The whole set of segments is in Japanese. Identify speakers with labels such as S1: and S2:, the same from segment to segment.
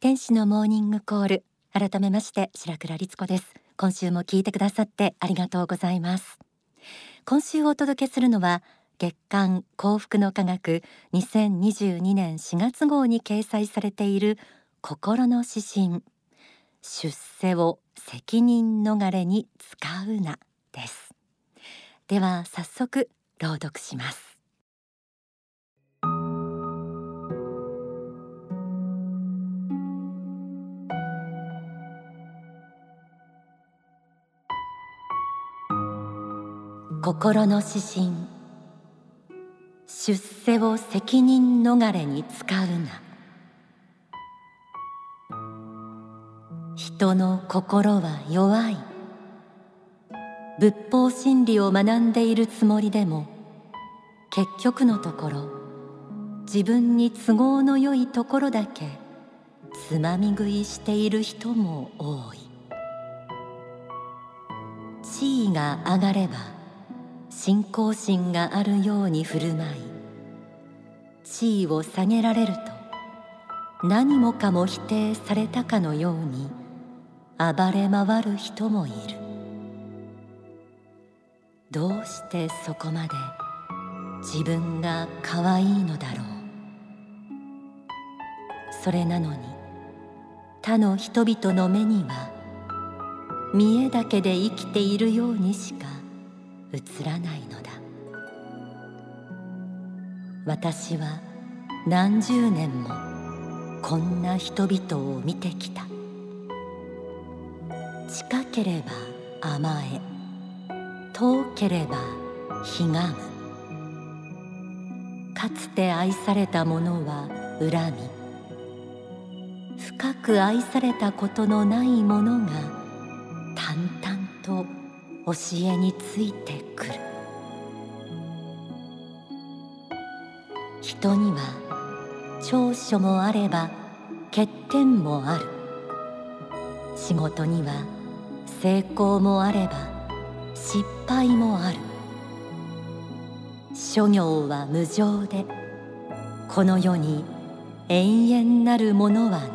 S1: 天使のモーニングコール。改めまして白倉律子です。今週も聞いてくださってありがとうございます。今週お届けするのは月刊幸福の科学2022年4月号に掲載されている心の指針。出世を責任逃れに使うなです。では早速朗読します。心の指針。出世を責任逃れに使うな。人の心は弱い。仏法真理を学んでいるつもりでも結局のところ自分に都合の良いところだけつまみ食いしている人も多い。地位が上がれば信仰心があるように振る舞い地位を下げられると何もかも否定されたかのように暴れ回る人もいる。どうしてそこまで自分が可愛いのだろう。それなのに他の人々の目には見えだけで生きているようにしか映らないのだ。私は何十年もこんな人々を見てきた。近ければ甘え遠ければひがむ。かつて愛されたものは恨み。深く愛されたことのないものが淡々と教えについてくる。人には長所もあれば欠点もある。仕事には成功もあれば失敗もある。諸行は無常でこの世に永遠なるものはない。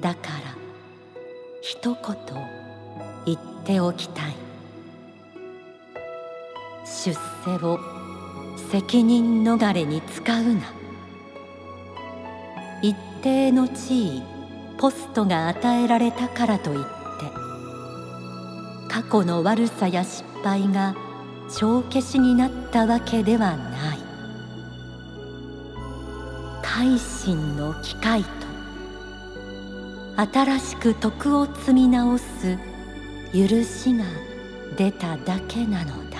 S1: だから一言言っておきたい。出世を責任逃れに使うな。一定の地位ポストが与えられたからといって過去の悪さや失敗が帳消しになったわけではない。改心の機会新しく徳を積み直す許しが出ただけなのだ。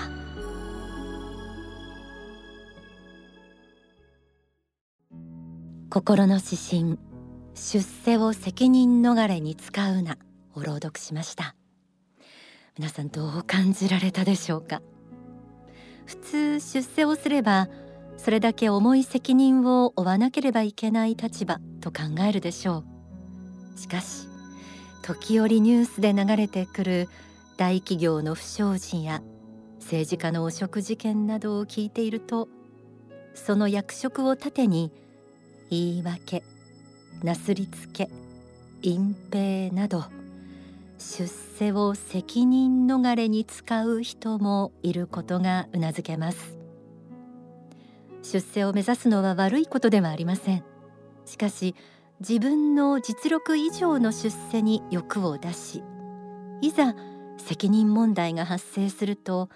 S1: 心の指針出世を責任逃れに使うなを朗読しました。皆さんどう感じられたでしょうか？普通出世をすればそれだけ重い責任を負わなければいけない立場と考えるでしょう。しかし時折ニュースで流れてくる大企業の不祥事や政治家の汚職事件などを聞いているとその役職を盾に言い訳なすりつけ隠蔽など出世を責任逃れに使う人もいることがうなずけます。出世を目指すのは悪いことではありません。しかし自分の実力以上の出世に欲を出しいざ責任問題が発生すると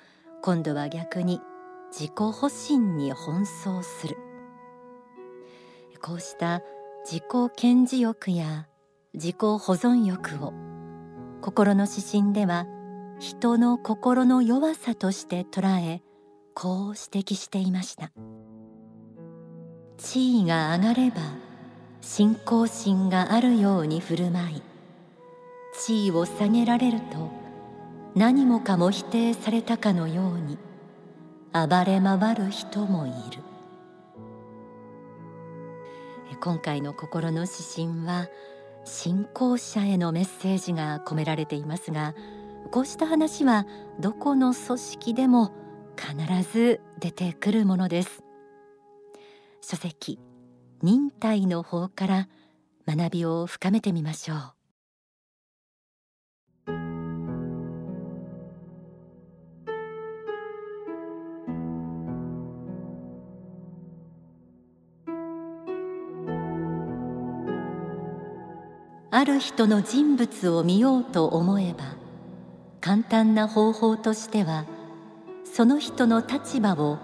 S1: 今度は逆に自己保身に奔走する。こうした自己顕示欲や自己保存欲を心の指針では人の心の弱さとして捉えこう指摘していました。地位が上がれば信仰心があるように振る舞い地位を下げられると何もかも否定されたかのように暴れ回る人もいる。今回の心の指針は信仰者へのメッセージが込められていますがこうした話はどこの組織でも必ず出てくるものです。書籍忍耐の方から学びを深めてみましょう。ある人の人物を見ようと思えば簡単な方法としてはその人の立場を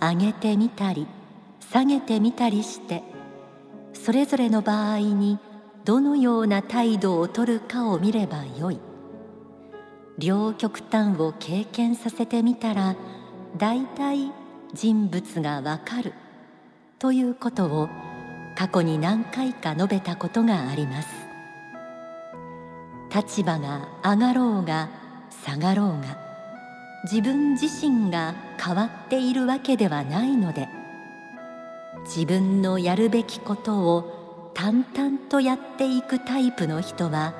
S1: 上げてみたり下げてみたりしてそれぞれの場合にどのような態度をとるかを見ればよい。両極端を経験させてみたらだいたい人物がわかるということを過去に何回か述べたことがあります。立場が上がろうが下がろうが自分自身が変わっているわけではないので自分のやるべきことを淡々とやっていくタイプの人は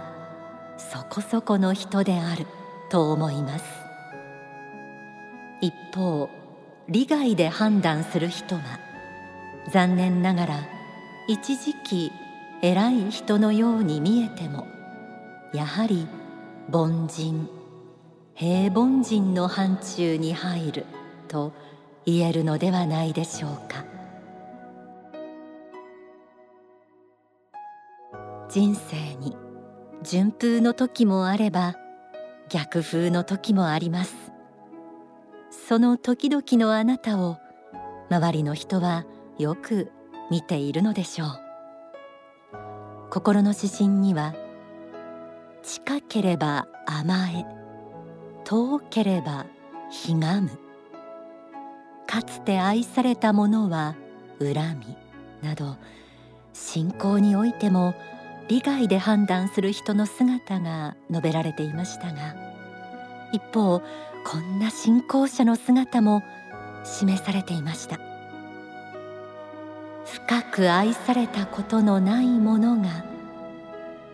S1: そこそこの人であると思います。一方利害で判断する人は残念ながら一時期偉い人のように見えてもやはり凡人平凡人の範疇に入ると言えるのではないでしょうか。人生に順風の時もあれば逆風の時もあります。その時々のあなたを周りの人はよく見ているのでしょう。心の指針には近ければ甘え遠ければひがむかつて愛されたものは恨みなど信仰においても利害で判断する人の姿が述べられていましたが一方こんな信仰者の姿も示されていました。深く愛されたことのないものが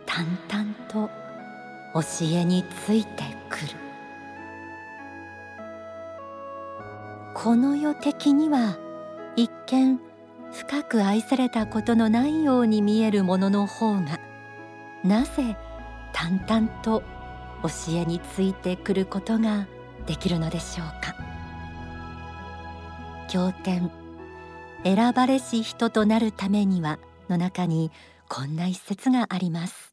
S1: 淡々と教えについてくる。この世的には一見深く愛されたことのないように見えるものの方がなぜ淡々と教えについてくることができるのでしょうか。経典選ばれし人となるためにはの中にこんな一節があります。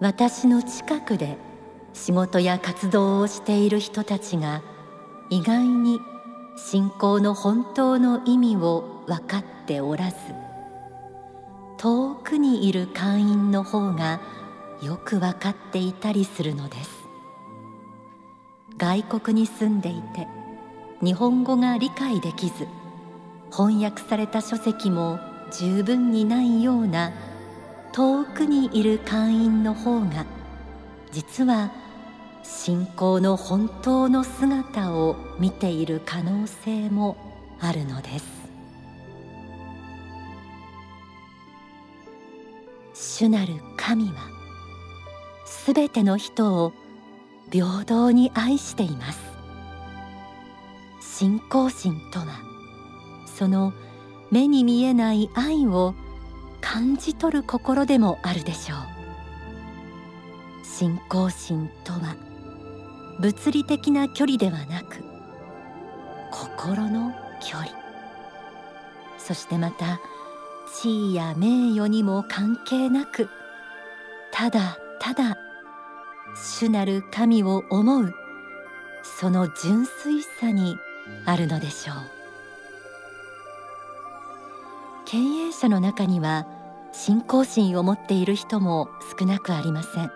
S1: 私の近くで仕事や活動をしている人たちが意外に信仰の本当の意味を分かっておらず遠くにいる会員の方がよく分かっていたりするのです。外国に住んでいて日本語が理解できず翻訳された書籍も十分にないような遠くにいる会員の方が実は信仰の本当の姿を見ている可能性もあるのです。主なる神はすべての人を平等に愛しています。信仰心とはその目に見えない愛を感じ取る心でもあるでしょう。信仰心とは物理的な距離ではなく心の距離。そしてまた地位や名誉にも関係なくただただ主なる神を思うその純粋さにあるのでしょう。経営者の中には信仰心を持っている人も少なくありません。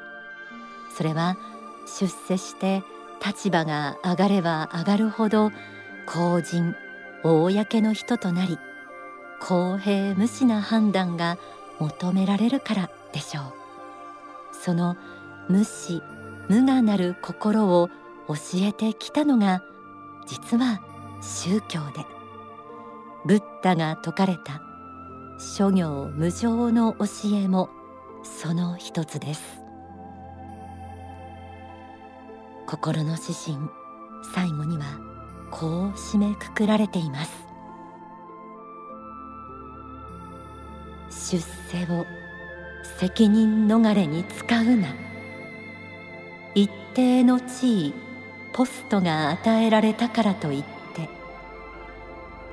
S1: それは出世して立場が上がれば上がるほど公人公の人となり公平無私な判断が求められるからでしょう。その無私無我なる心を教えてきたのが実は宗教で。ブッダが説かれた諸行無常の教えもその一つです。心の指針最後にはこう締めくくられています。出世を責任逃れに使うな。一定の地位ポストが与えられたからといって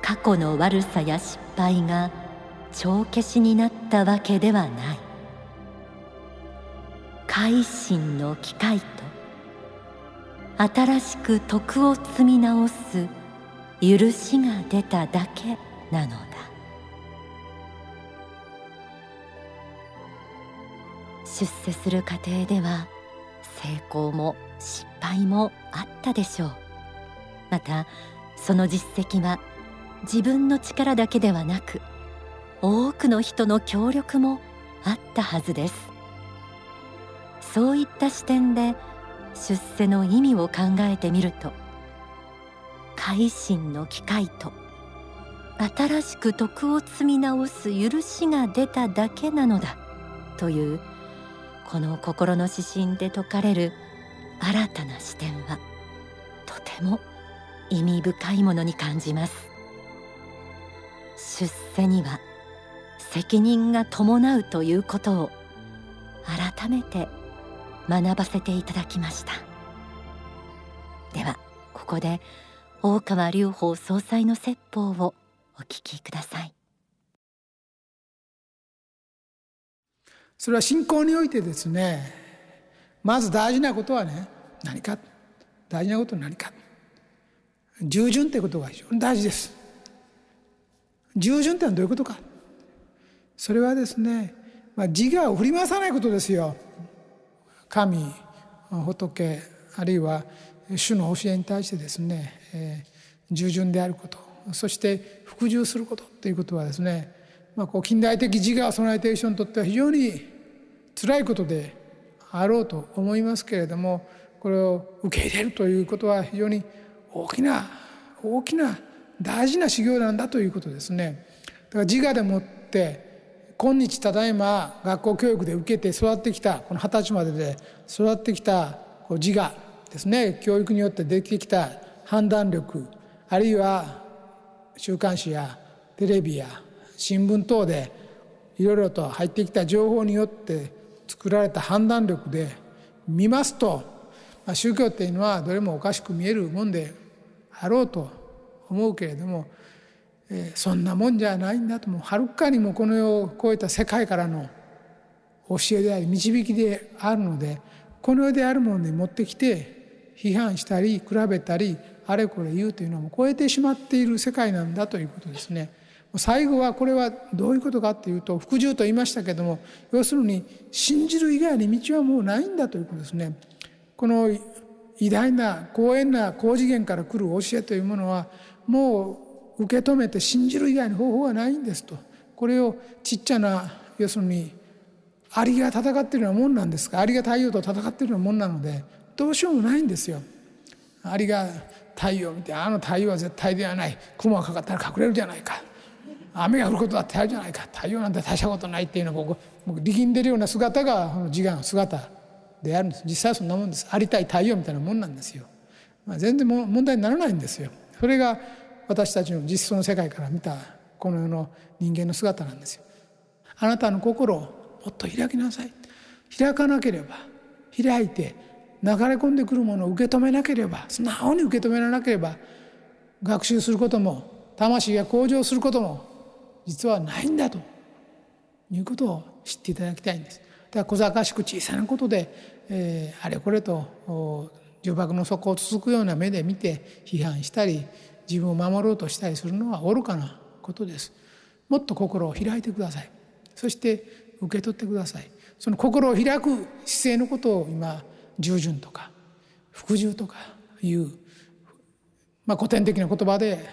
S1: 過去の悪さや失敗が帳消しになったわけではない。改心の機会と新しく徳を積み直す許しが出ただけなのだ。出世する過程では成功も失敗もあったでしょう。またその実績は自分の力だけではなく多くの人の協力もあったはずです。そういった視点で出世の意味を考えてみると改心の機会と新しく徳を積み直す許しが出ただけなのだというこの心の指針で説かれる新たな視点はとても意味深いものに感じます。出世には責任が伴うということを改めて学ばせていただきました。ではここで大川隆法総裁の説法をお聞きください。
S2: それは信仰においてですねまず大事なことはね何か大事なことは何か。従順ということが非常に大事です。従順ってのはどういうことか。それはですね、まあ、自我を振り回さないことですよ神仏あるいは主の教えに対してですね、えー、従順であることそして服従することということはですね、まあ、こう近代的自我を備えている人にとっては非常に辛いことであろうと思いますけれどもこれを受け入れるということは非常に大きな大きな大事な修行なんだということですね。だから自我でもって今日ただいま学校教育で受けて育ってきたこの二十歳までで育ってきた自我ですね教育によってできてきた判断力あるいは週刊誌やテレビや新聞等でいろいろと入ってきた情報によって作られた判断力で見ますと、ま、宗教っていうのはどれもおかしく見えるもんであろうと思うけれども、えー、そんなもんじゃないんだともはるかにもこの世を超えた世界からの教えであり導きであるのでこの世であるものに持ってきて批判したり比べたりあれこれ言うというのはもう超えてしまっている世界なんだということですね。最後はこれはどういうことかっていうと服従と言いましたけども要するに信じる以外に道はもうないんだということですね。この偉大な高遠な高次元から来る教えというものはもう受け止めて信じる以外に方法はないんですと。これをちっちゃな要するにアリが戦ってるようなもんなんですがアリが太陽と戦ってるようなもんなのでどうしようもないんですよ。アリが太陽を見てあの太陽は絶対ではない。雲がかかったら隠れるじゃないか。雨が降ることだってあるじゃないか。太陽なんて大したことないっていうのはここ力んでるような姿がこの自我の姿であるんです。実際そんなもんです。ありたい太陽みたいなもんなんですよ、まあ、全然問題にならないんですよ。それが私たちの実相の世界から見たこの世の人間の姿なんですよ。あなたの心をもっと開きなさい。開かなければ開いて流れ込んでくるものを受け止めなければ素直に受け止めなければ学習することも魂が向上することも実はないんだと。いうことを知っていただきたいんです。だから小賢しく小さなことで、えー、あれこれと呪縛の底をつつくような目で見て批判したり自分を守ろうとしたりするのは愚かなことです。もっと心を開いてください。そして受け取ってください。その心を開く姿勢のことを今従順とか服従とかいう、まあ、古典的な言葉で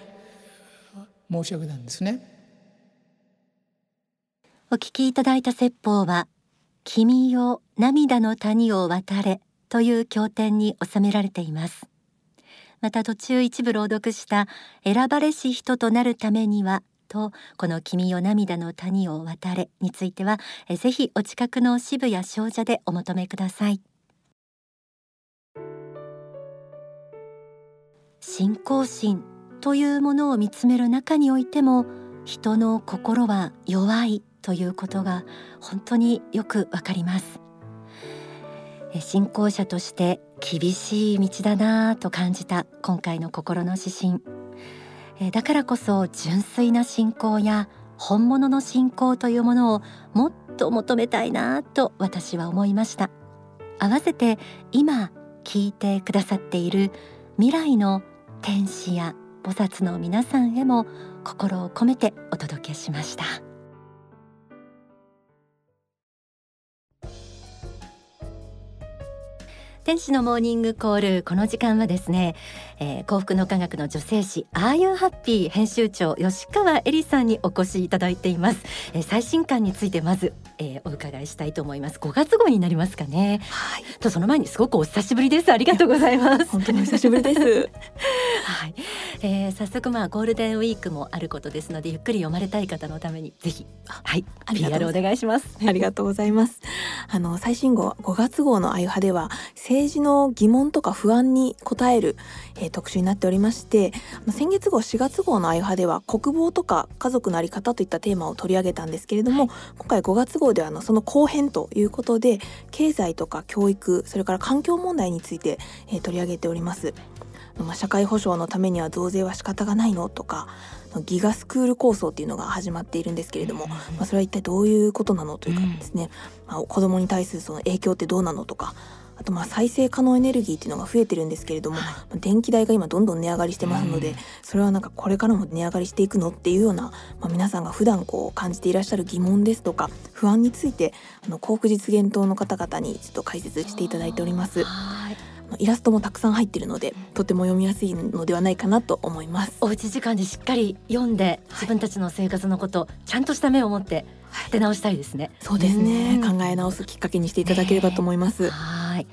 S2: 申し上げたんですね。
S1: お聞きいただいた説法は君よ涙の谷を渡れという経典に収められていますまた途中一部朗読した選ばれし人となるためにはとこの君よ涙の谷を渡れについてはえぜひお近くの渋谷商社でお求めください。信仰心というものを見つめる中においても人の心は弱いということが本当によくわかります。信仰者として厳しい道だなと感じた今回の心の指針。だからこそ純粋な信仰や本物の信仰というものをもっと求めたいなと私は思いました。合わせて今聞いてくださっている未来の天使や菩薩の皆さんへも心を込めてお届けしました。天使のモーニングコールこの時間はですね、えー、幸福の科学の女性誌アーユーハッピー編集長吉川恵里さんにお越しいただいています、えー、最新刊についてまず、えー、お伺いしたいと思います。5月号になりますかね。はい。とその前にすごくお久しぶりです。ありがとうございます。
S3: 本当にお久しぶりです。
S1: はい、えー、早速まあゴールデンウィークもあることですのでゆっくり読まれたい方のためにぜひはい PR お願いします。
S3: ありがとうございます。あの最新号5月号のあゆはでは政治の疑問とか不安に答える、えー、特集になっておりまして先月号4月号のあゆはでは国防とか家族のあり方といったテーマを取り上げたんですけれども、はい、今回5月号ではあのその後編ということで経済とか教育それから環境問題について、えー、取り上げております。まあ、社会保障のためには増税は仕方がないのとかギガスクール構想っていうのが始まっているんですけれども、まあ、それは一体どういうことなのというかですね、まあ、子供に対するその影響ってどうなのとかあとまあ再生可能エネルギーっていうのが増えてるんですけれども、はい、電気代が今どんどん値上がりしてますので、それはなんかこれからも値上がりしていくのっていうような、まあ、皆さんが普段こう感じていらっしゃる疑問ですとか不安についてあの幸福実現党の方々にちょっと解説していただいております。イラストもたくさん入ってるのでとても読みやすいのではないかなと思います
S1: おうち時間でしっかり読ん。で自分たちの生活のこと、ちゃんとした目を持って出直したいですね、
S3: そうですね。考え直すきっかけにしていただければと思います、
S1: はい。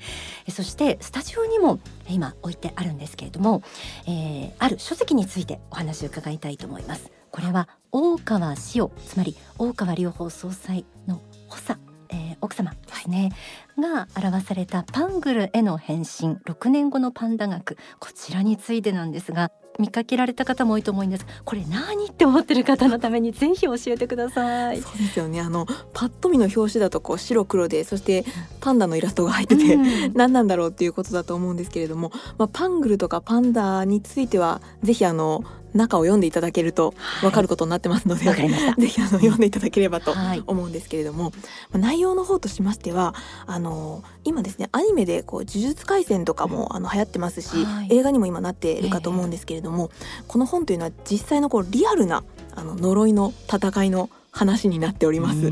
S1: そしてスタジオにも今置いてあるんですけれども、えー、ある書籍についてお話を伺いたいと思います。これは大川志夫つまり大川隆法総裁の補佐えー、奥様ですね、はい、が表されたパングルへの変身6年後のパンダ学。こちらについてなんですが見かけられた方も多いと思うんです。これ何って思ってる方のためにぜひ教えてください。
S3: そうですよね。あのパッと見の表紙だとこう白黒でそしてパンダのイラストが入ってて、うん、何なんだろうっていうことだと思うんですけれども、まあ、パングルとかパンダについてはぜひあの中を読んでいただけると分かることになってますので、はい、ぜひあの読んでいただければと思うんですけれども、はい、内容の方としましてはあの今ですねアニメでこう呪術廻戦とかもあの流行ってますし、はい、映画にも今なっているかと思うんですけれども、えー、この本というのは実際のこうリアルなあの呪いの戦いの話になっております。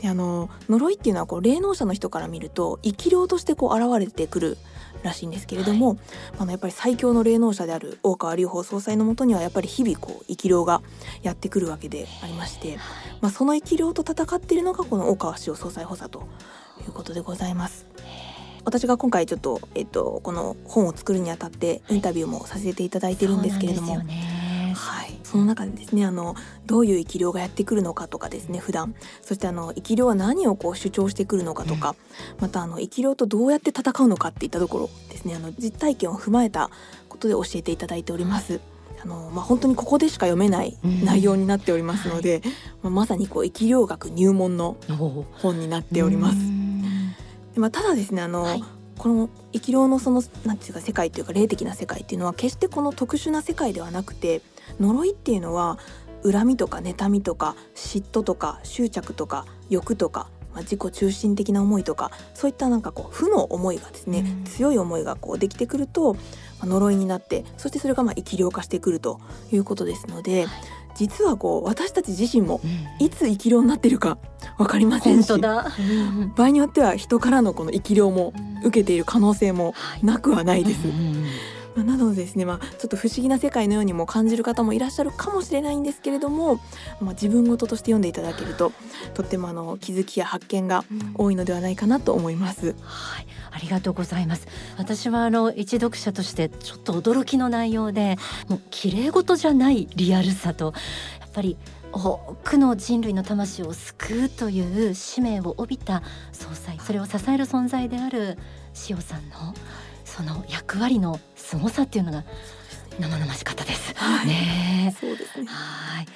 S3: であの呪いっていうのはこう霊能者の人から見ると生き量としてこう現れてくるらしいんですけれども、はい、あのやっぱり最強の霊能者である大川隆法総裁のもとにはやっぱり日々こう生き量がやってくるわけでありまして、まあ、その生き量と戦っているのがこの大川氏を総裁補佐ということでございます。私が今回ちょっと、えっと、この本を作るにあたってインタビューもさせていただいてるんですけれども、はい、その中でですねあのどういう生き量がやってくるのかとかですね普段。そしてあの生き量は何をこう主張してくるのかとか、うん、またあの生き量とどうやって戦うのかっていったところですね。あの実体験を踏まえたことで教えていただいております。あのまあ、本当にここでしか読めない内容になっておりますので、うんはい、まあ、まさにこう生き量学入門の本になっております。でまあ、ただですねあの、はい。この生き量のそのなんていうか世界というか霊的な世界っていうのは決してこの特殊な世界ではなくて呪いっていうのは恨みとか妬みとか嫉妬とか執着とか欲とか、まあ、自己中心的な思いとかそういったなんかこう負の思いがですね、うん、強い思いがこうできてくると、まあ、呪いになってそしてそれがまあ生き量化してくるということですので。実はこう私たち自身もいつ生き量になってるか分かりませんし、うん、場合によっては人からのこの生き量も受けている可能性もなくはないです。まあ、なのでですね、まあ、ちょっと不思議な世界のようにも感じる方もいらっしゃるかもしれないんですけれども、まあ、自分事として読んでいただけるととってもあの気づきや発見が多いのではないかなと思います。
S1: はい、ありがとうございます。私はあの一読者としてちょっと驚きの内容で、もう綺麗事じゃないリアルさとやっぱり多くの人類の魂を救うという使命を帯びた総裁それを支える存在である塩さんのその役割の凄さっていうのが生々しかったです。
S3: はい、
S1: ね。
S3: そうですね。
S1: はい。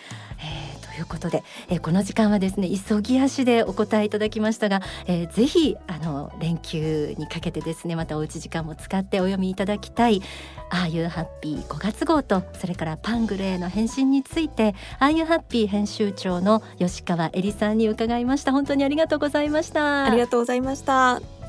S1: えー、ということで、えー、この時間はですね急ぎ足でお答えいただきましたが、えー、ぜひあの連休にかけてですねまたおうち時間も使ってお読みいただきたい「ああいうハッピー」5月号とそれからパングルへの返信についてああいうハッピー編集長の吉川恵里さんに伺いました本当にありがとうございました
S3: ありがとうございました